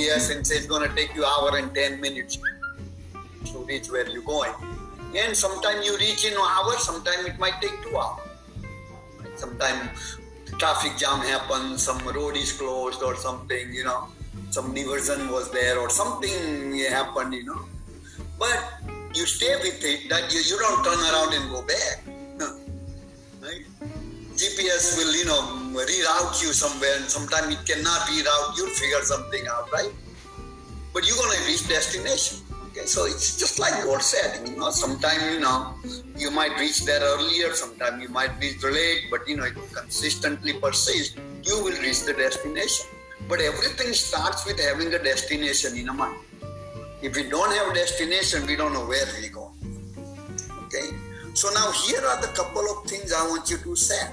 GPS and say it's going to take you hour and 10 minutes to reach where you're going. And sometimes you reach in an hour, sometimes it might take two hours. Sometimes traffic jam happens, some road is closed or something, you know, some diversion was there or something happened, you know. But you stay with it, that you, you don't turn around and go back. GPS will, you know, reroute you somewhere and sometimes it cannot reroute, you'll figure something out, right? But you're gonna reach destination. Okay, so it's just like God said, you know, sometimes you know you might reach there earlier, sometimes you might reach late, but you know, if you consistently persist, you will reach the destination. But everything starts with having a destination in a mind. If we don't have a destination, we don't know where we go. Okay? So now here are the couple of things I want you to set.